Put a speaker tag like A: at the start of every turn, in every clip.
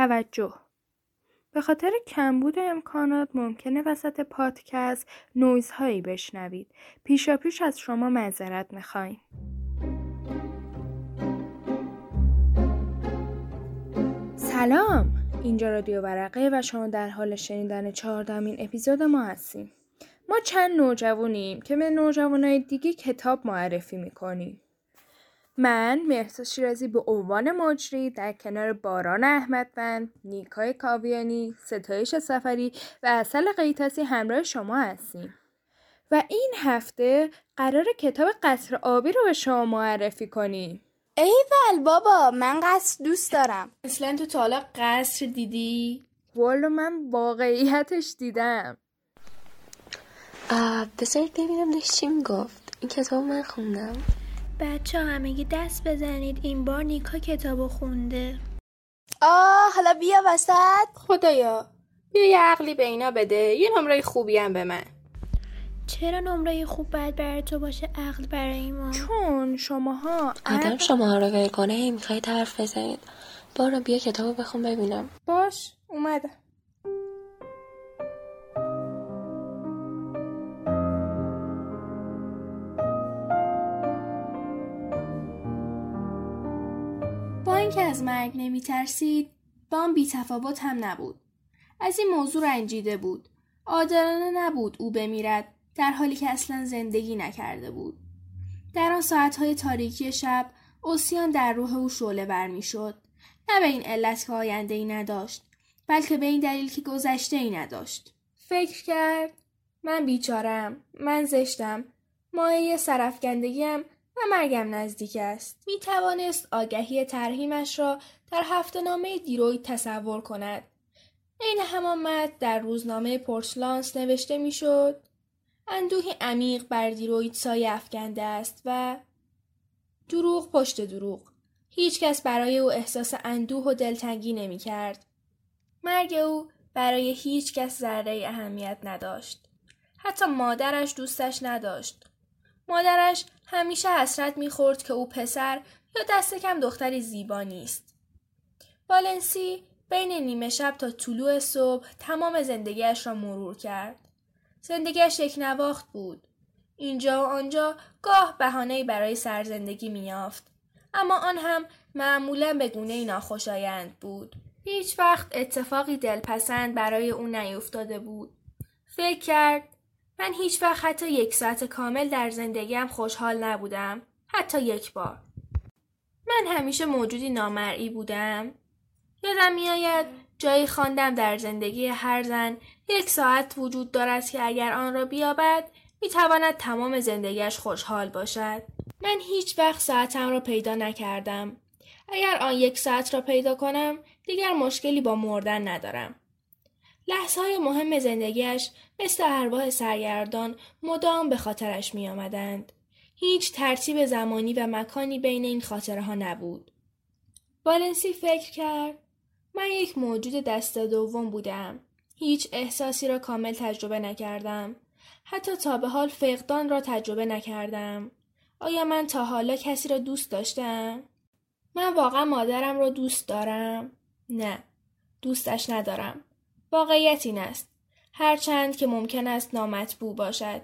A: توجه به خاطر کمبود امکانات ممکنه وسط پادکست نویزهایی بشنوید. پیشا پیش از شما معذرت می‌خوایم. سلام اینجا رادیو ورقه و شما در حال شنیدن چهاردهمین اپیزود ما هستیم ما چند نوجوانیم که به نوجوانای دیگه کتاب معرفی می‌کنیم من مهرسا شیرازی به عنوان مجری در کنار باران احمدوند، نیکای کاویانی، ستایش سفری و اصل قیتاسی همراه شما هستیم. و این هفته قرار کتاب قصر آبی رو به شما معرفی کنیم.
B: ایول بابا من قصر دوست دارم.
C: اصلا تو تا قصر دیدی؟
A: والا من واقعیتش دیدم.
D: بذارید ببینم داشت چی می‌گفت. این کتاب من خوندم.
E: بچه همگی دست بزنید. این بار نیکا کتابو خونده.
B: آه حالا بیا وسط.
C: خدایا بیا یه عقلی به اینا بده. یه نمره خوبی هم به من.
E: چرا نمره خوب باید برای تو باشه عقل برای ما
A: چون شماها
D: آدم شما رو ول کنه می‌خواید حرف بزنید. بارا بیا کتابو بخون ببینم.
C: باش اومدم.
F: که از مرگ نمی ترسید بام بی تفاوت هم نبود. از این موضوع رنجیده بود. عادلانه نبود او بمیرد در حالی که اصلا زندگی نکرده بود. در آن ساعتهای تاریکی شب اوسیان در روح او شعله بر می شد. نه به این علت که آینده ای نداشت بلکه به این دلیل که گذشته ای نداشت.
C: فکر کرد من بیچارم من زشتم مایه سرفگندگیم و مرگم نزدیک است. می توانست آگهی ترهیمش را در هفته نامه دیروید تصور کند. عین همان مد در روزنامه پورسلانس نوشته می‌شد اندوهی عمیق بر دیروید سایه افکنده است و دروغ پشت دروغ هیچ کس برای او احساس اندوه و دلتنگی نمی کرد. مرگ او برای هیچ کس ذره اهمیت نداشت. حتی مادرش دوستش نداشت. مادرش همیشه حسرت می‌خورد که او پسر یا دست کم دختری زیبا نیست. والنسی بین نیمه شب تا طلوع صبح تمام زندگیش را مرور کرد. زندگیش یک نواخت بود. اینجا و آنجا گاه بهانه برای سرزندگی میافت. اما آن هم معمولا به گونه ناخوشایند بود. هیچ وقت اتفاقی دلپسند برای او نیفتاده بود. فکر کرد من هیچ وقت حتی یک ساعت کامل در زندگیم خوشحال نبودم. حتی یک بار. من همیشه موجودی نامرئی بودم. یادم میآید جایی خواندم در زندگی هر زن یک ساعت وجود دارد که اگر آن را بیابد می‌تواند تمام زندگیش خوشحال باشد. من هیچ وقت ساعتم را پیدا نکردم. اگر آن یک ساعت را پیدا کنم دیگر مشکلی با مردن ندارم. لحظه های مهم زندگیش مثل ارواح سرگردان مدام به خاطرش می آمدند. هیچ ترتیب زمانی و مکانی بین این خاطره ها نبود. والنسی فکر کرد من یک موجود دست دوم بودم. هیچ احساسی را کامل تجربه نکردم. حتی تا به حال فقدان را تجربه نکردم. آیا من تا حالا کسی را دوست داشتم؟ من واقعا مادرم را دوست دارم؟ نه. دوستش ندارم. واقعیت این است. هرچند که ممکن است نامطبوع باشد.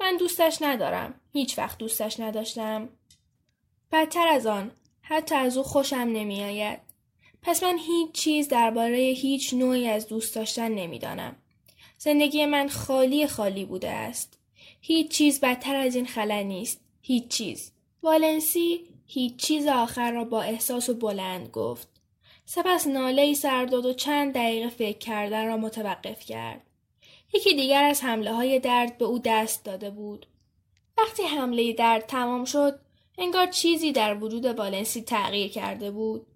C: من دوستش ندارم. هیچ وقت دوستش نداشتم. بدتر از آن حتی از او خوشم نمی آید. پس من هیچ چیز درباره هیچ نوعی از دوست داشتن نمی‌دانم. زندگی من خالی خالی بوده است. هیچ چیز بدتر از این خلا نیست. هیچ چیز. والنسی هیچ چیز آخر را با احساس و بلند گفت. سپس ناله سر داد و چند دقیقه فکر کردن را متوقف کرد. یکی دیگر از حمله های درد به او دست داده بود. وقتی حمله درد تمام شد، انگار چیزی در وجود والنسی تغییر کرده بود.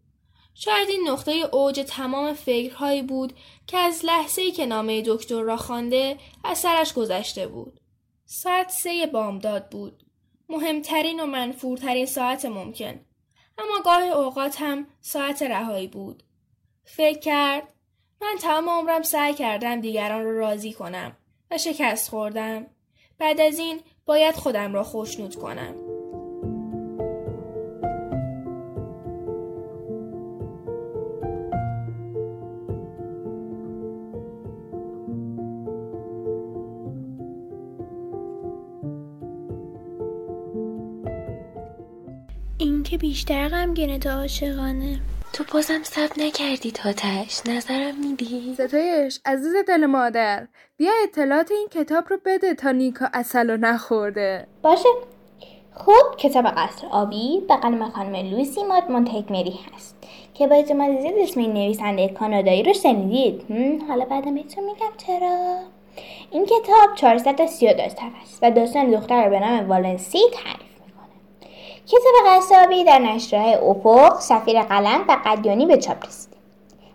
C: شاید این نقطه اوج تمام فکرهایی بود که از لحظه ای که نامه دکتر را خوانده از سرش گذشته بود. ساعت سه بامداد بود. مهمترین و منفورترین ساعت ممکن. اما گاه اوقات هم ساعت رهایی بود. فکر کرد من تمام عمرم سعی کردم دیگران را راضی کنم و شکست خوردم. بعد از این باید خودم را خوشنود کنم.
E: که بیشتر غمگینه تا عاشقانه.
D: تو بازم سب نکردی تاتش نظرم میدی؟
A: ستایش عزیز دل مادر. بیا اطلاعات این کتاب رو بده تا نیکا اصل رو نخورده.
G: باشه. خب کتاب قصر آبی به قلم خانم لوسی ماد مونتگمری هست. که با اعتماد زیاد اسم این نویسنده کانادایی رو شنیدید. حالا بعدم بهتون میگم چرا. این کتاب 432 صفحه است و داستان دختر به نام والنسی تعریف کتاب قصر آبی در نشرهای افق سفیر قلم و قدیانی به چاپ رسید.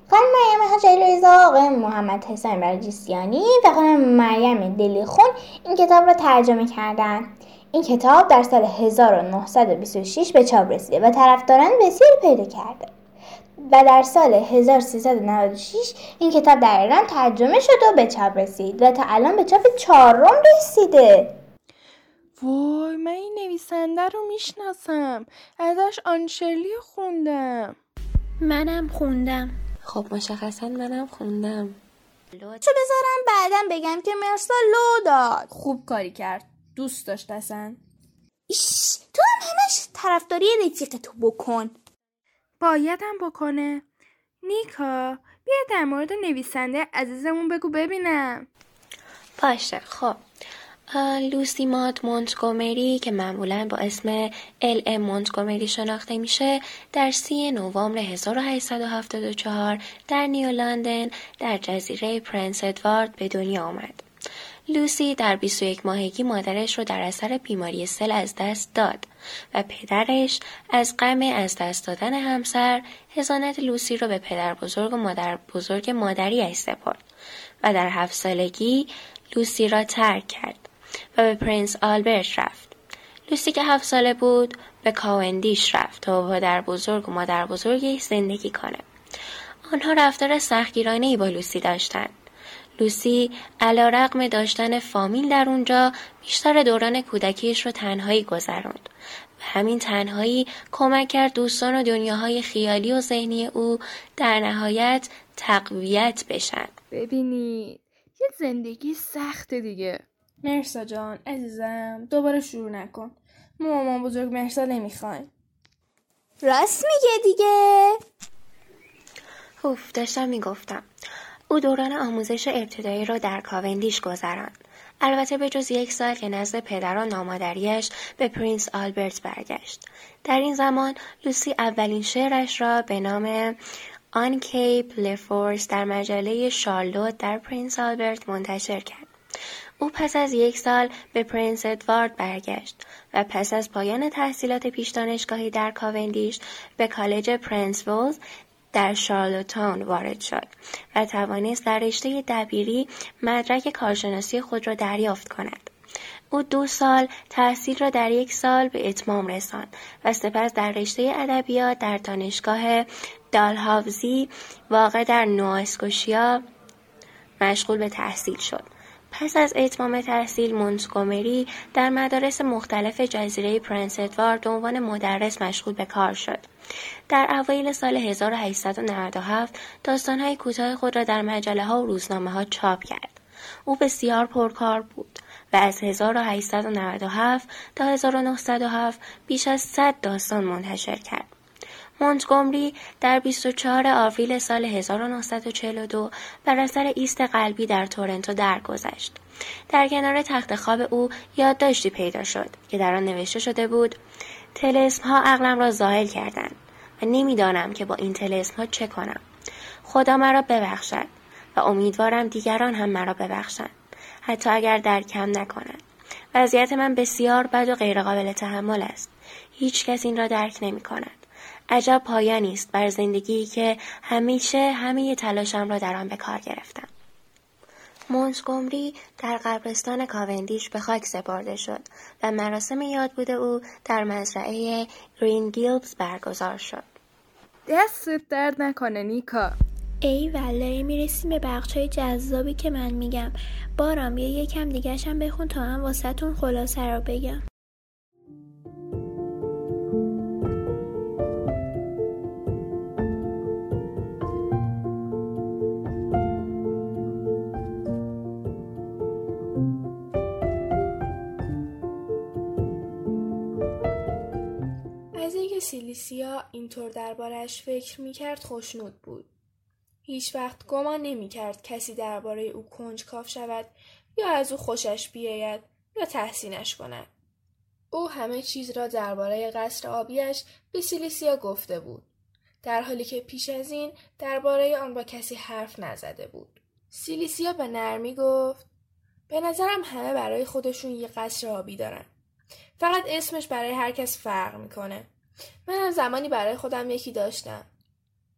G: خانم مریم حجیلویزا آقای محمد حسین برجستیانی و خانم مریم دلیخون این کتاب را ترجمه کردند. این کتاب در سال 1926 به چاپ رسیده و طرفداران بسیاری پیدا کرده. و در سال 1396 این کتاب در ایران ترجمه شد و به چاپ رسید و تا الان به چاپ چهارم رسیده.
A: وای من این نویسنده رو می‌شناسم. ازش آنشلی خوندم.
E: منم خوندم.
D: خب مشخصا منم خوندم.
B: چو بذارم بعدا بگم که مرسا لو داد.
F: خوب کاری کرد. دوست داشت اصلا.
B: ایش تو هم همش طرفداری رفیق تو بکن.
A: بایدم بکنه. نیکا بیا در مورد نویسنده عزیزمون بگو ببینم.
D: باشه خب. لوسی مود مونتگومری که معمولا با اسم ال ام مونتگومری شناخته میشه در سی نوامبر 1874 در نیو لندن در جزیره پرنس ادوارد به دنیا آمد. لوسی در 21 ماهگی مادرش رو در اثر بیماری سل از دست داد و پدرش از غم از دست دادن همسر حضانت لوسی رو به پدر بزرگ و مادر بزرگ مادریش سپرد و در هفت سالگی لوسی را ترک کرد و به پرنس آلبرت رفت. لوسی که هفت ساله بود به کاوندیش رفت تا با پدر بزرگ و مادر بزرگش زندگی کنه. آنها رفتار سختگیرانه ای با لوسی داشتند. لوسی علی رغم داشتن فامیل در اونجا بیشتر دوران کودکیش رو تنهایی گذراند و همین تنهایی کمک کرد دوستان و دنیاهای خیالی و ذهنی او در نهایت تقویت بشن
A: ببینید یه زندگی سخت دیگه
F: مرسا جان عزیزم دوباره شروع نکن. ما مامان بزرگ مرسا نمی‌خوایم
B: راست میگه دیگه.
D: اوف داشتم می‌گفتم. او دوران آموزش ابتدایی را در کاوندیش گذراند. البته به جز یک سال که نزد پدر و نامادریش به پرینس آلبرت برگشت. در این زمان لوسی اولین شعرش را به نام On Cape LeForce در مجله شارلوت در پرینس آلبرت منتشر کرد. او پس از یک سال به پرنس ادوارد برگشت و پس از پایان تحصیلات پیش دانشگاهی در کاوندیش به کالج پرنس آف ولز در شارلوت تاون وارد شد و توانست در رشته دبیری مدرک کارشناسی خود را دریافت کند. او دو سال تحصیل را در یک سال به اتمام رساند و سپس در رشته ادبیات در دانشگاه دالهاوزی واقع در نواسکوشیا مشغول به تحصیل شد. پس از اتمام تحصیل مونتگومری در مدارس مختلف جزیره پرنس ادوارد عنوان مدرس مشغول به کار شد. در اوایل سال 1897 داستانهای کوتاه خود را در مجله ها و روزنامه ها چاپ کرد. او بسیار پرکار بود و از 1897 تا 1907 بیش از 100 داستان منتشر کرد. مونتگومری در 24 آوریل سال 1942 بر اثر ایست قلبی در تورنتو درگذشت. در کنار تخت خواب او یادداشتی پیدا شد که در آن نوشته شده بود تلسم ها عقلم را زائل کردند و نمی‌دانم که با این تلسم ها چه کنم. خدا مرا ببخشد و امیدوارم دیگران هم مرا ببخشند حتی اگر درکم نکنند. وضعیت من بسیار بد و غیرقابل تحمل است. هیچ کس این را درک نمی کند. عجب پایانی است بر زندگی که همیشه همه تلاشم را در آن به کار گرفتم. مونتگومری در قبرستان کاوندیش به خاک سپرده شد و مراسم یادبود او در مزرعه گرین گیلبز برگزار شد.
A: دستت درد نکنه نیکا
E: ای ولی می‌رسیم به بخش های جذابی که من میگم بارام یه یکم دیگهشم بخون تا من واسه تون خلاصه رو بگم
C: سیلیسیا اینطور دربارش فکر می‌کرد خوشنود بود. هیچ وقت گمان نمی‌کرد کسی درباره او کنجکاو شود یا از او خوشش بیاید یا تحسینش کند. او همه چیز را درباره قصر آبیش به سیلیسیا گفته بود. در حالی که پیش از این درباره آن با کسی حرف نزده بود. سیلیسیا به نرمی گفت به نظرم همه برای خودشون یه قصر آبی دارن. فقط اسمش برای هر کس فرق می‌کنه. من هم زمانی برای خودم یکی داشتم.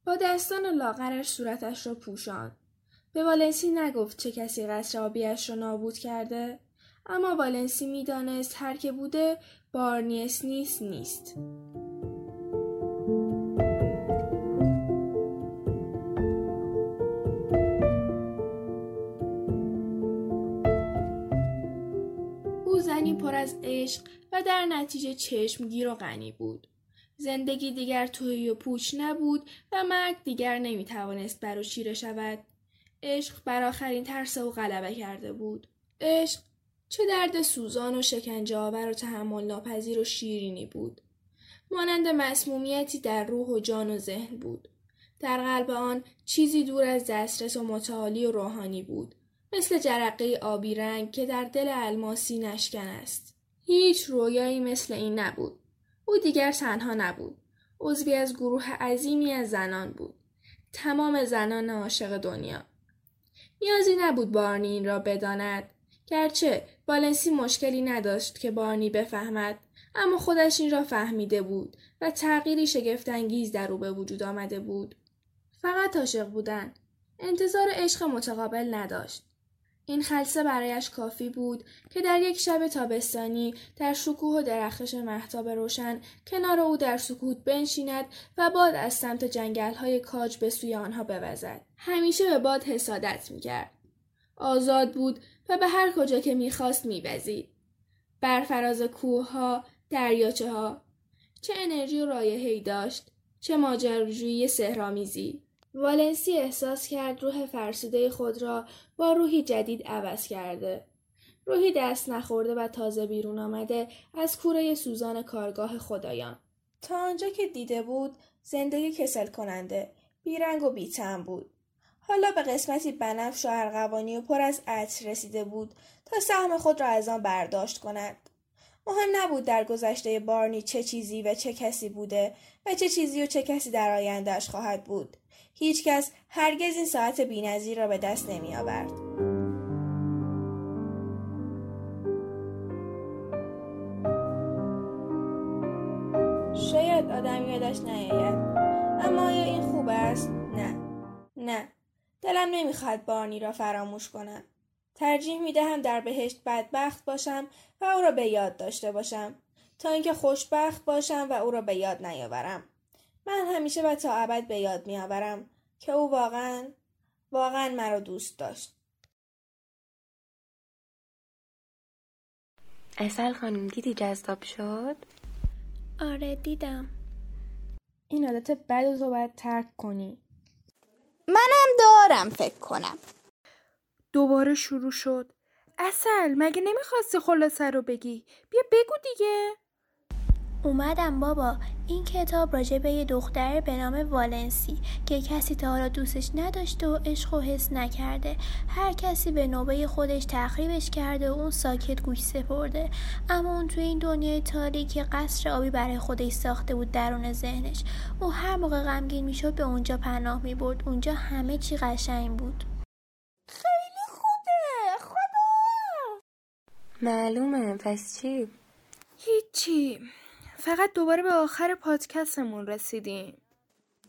C: با دستان لاغرش صورتش را پوشان. به والنسی نگفت چه کسی قصر آبیش را نابود کرده. اما والنسی می‌دانست هر که بوده بارنیس نیست نیست. او زنی پر از عشق و در نتیجه چشمگیر و غنی بود. زندگی دیگر توی و پوچ نبود و مرگ دیگر نمی‌توانست بر او چیره شود. عشق بر آخرین ترس او غلبه کرده بود. عشق چه درد سوزان و شکنجه آور و تحمل ناپذیر و شیرینی بود. مانند مسمومیتی در روح و جان و ذهن بود. در قلب آن چیزی دور از دسترس و متعالی و روحانی بود. مثل جرقه آبی رنگ که در دل الماسی نشکن است. هیچ رویایی مثل این نبود. او دیگر تنها نبود. عضوی از گروه عظیمی از زنان بود. تمام زنان عاشق دنیا. نیازی نبود بارنی این را بداند. گرچه بالنسی مشکلی نداشت که بارنی بفهمد اما خودش این را فهمیده بود و تغییری شگفتانگیز در او به وجود آمده بود. فقط عاشق بودن. انتظار عشق متقابل نداشت. این خلصه برایش کافی بود که در یک شب تابستانی در شکوه و درخشش محتاب روشن کنار او در سکوت بنشیند و باد از سمت جنگل های کاج به سوی آنها بوزد. همیشه به باد حسادت می‌کرد. آزاد بود و به هر کجا که می‌خواست میوزید. بر فراز کوه ها، دریاچه ها. چه انرژی و رایحه‌ای داشت، چه ماجراجویی سهرامیزی. والنسی احساس کرد روح فرسوده خود را با روحی جدید عوض کرده. روحی دست نخورده و تازه بیرون آمده از کوره سوزان کارگاه خدایان. تا آنجا که دیده بود زندگی کسل کننده، بیرنگ و بیتم بود. حالا به قسمتی بنفش و ارغوانی و پر از عطر رسیده بود تا سهم خود را از آن برداشت کند. مهم نبود در گذشته بارنی چه چیزی و چه کسی بوده و چه چیزی و چه کسی در آیندهش خواهد بود. هیچکس هرگز این ساعت بینظیر را به دست نمی آورد. شاید آدم یادش نیاید اما آیا این خوب است؟ نه. نه. دلم نمی‌خواد بارنی را فراموش کنم. ترجیح می‌دهم در بهشت بدبخت باشم و او را به یاد داشته باشم. تا اینکه خوشبخت باشم و او را به یاد نیاورم. من همیشه و تا ابد به یاد میآورم که او واقعا واقعا مرا دوست داشت.
D: اصل خانم دیدی جذاب شد؟
E: آره دیدم.
C: این عادت بد رو باید ترک کنی.
B: منم دارم فکر کنم.
A: دوباره شروع شد. اصل مگه نمی‌خواستی خلاصه رو بگی؟ بیا بگو دیگه.
E: اومدم بابا. این کتاب راجع به یه دختر به نام والنسی که کسی تا حالا دوستش نداشته و عشق و حس نکرده. هر کسی به نوبه خودش تخریبش کرده و اون ساکت گوش سپرده. اما اون توی این دنیای تاریکی قصر آبی برای خودش ساخته بود درون ذهنش. او هر موقع غمگین می‌شد به اونجا پناه می‌برد. اونجا همه چی قشنگ بود.
B: خیلی خوبه. خدا.
D: معلومه. پس چی؟
A: هیچی. فقط دوباره به آخر پادکستمون رسیدیم.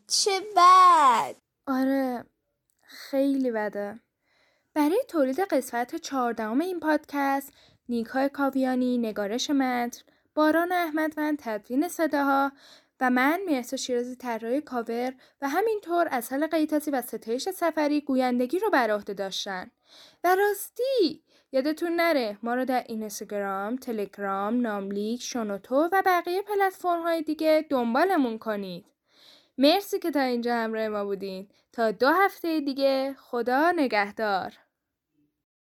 B: چه بد.
A: آره خیلی بده. برای تولید قسمت چهاردهم این پادکست نیکای کاویانی نگارش متن باران احمدوند تدوین صداها و من میرسا شیرازی طراحی کاور و همینطور اصل قیتاسی و ستایش سفری گویندگی رو بر عهده داشتن. و راستی یادتون نره ما رو در اینستاگرام، تلگرام، ناملیک، شنوتو و بقیه پلتفرم های دیگه دنبالمون کنید. مرسی که تا اینجا همراه ما بودین. تا دو هفته دیگه خدا نگهدار.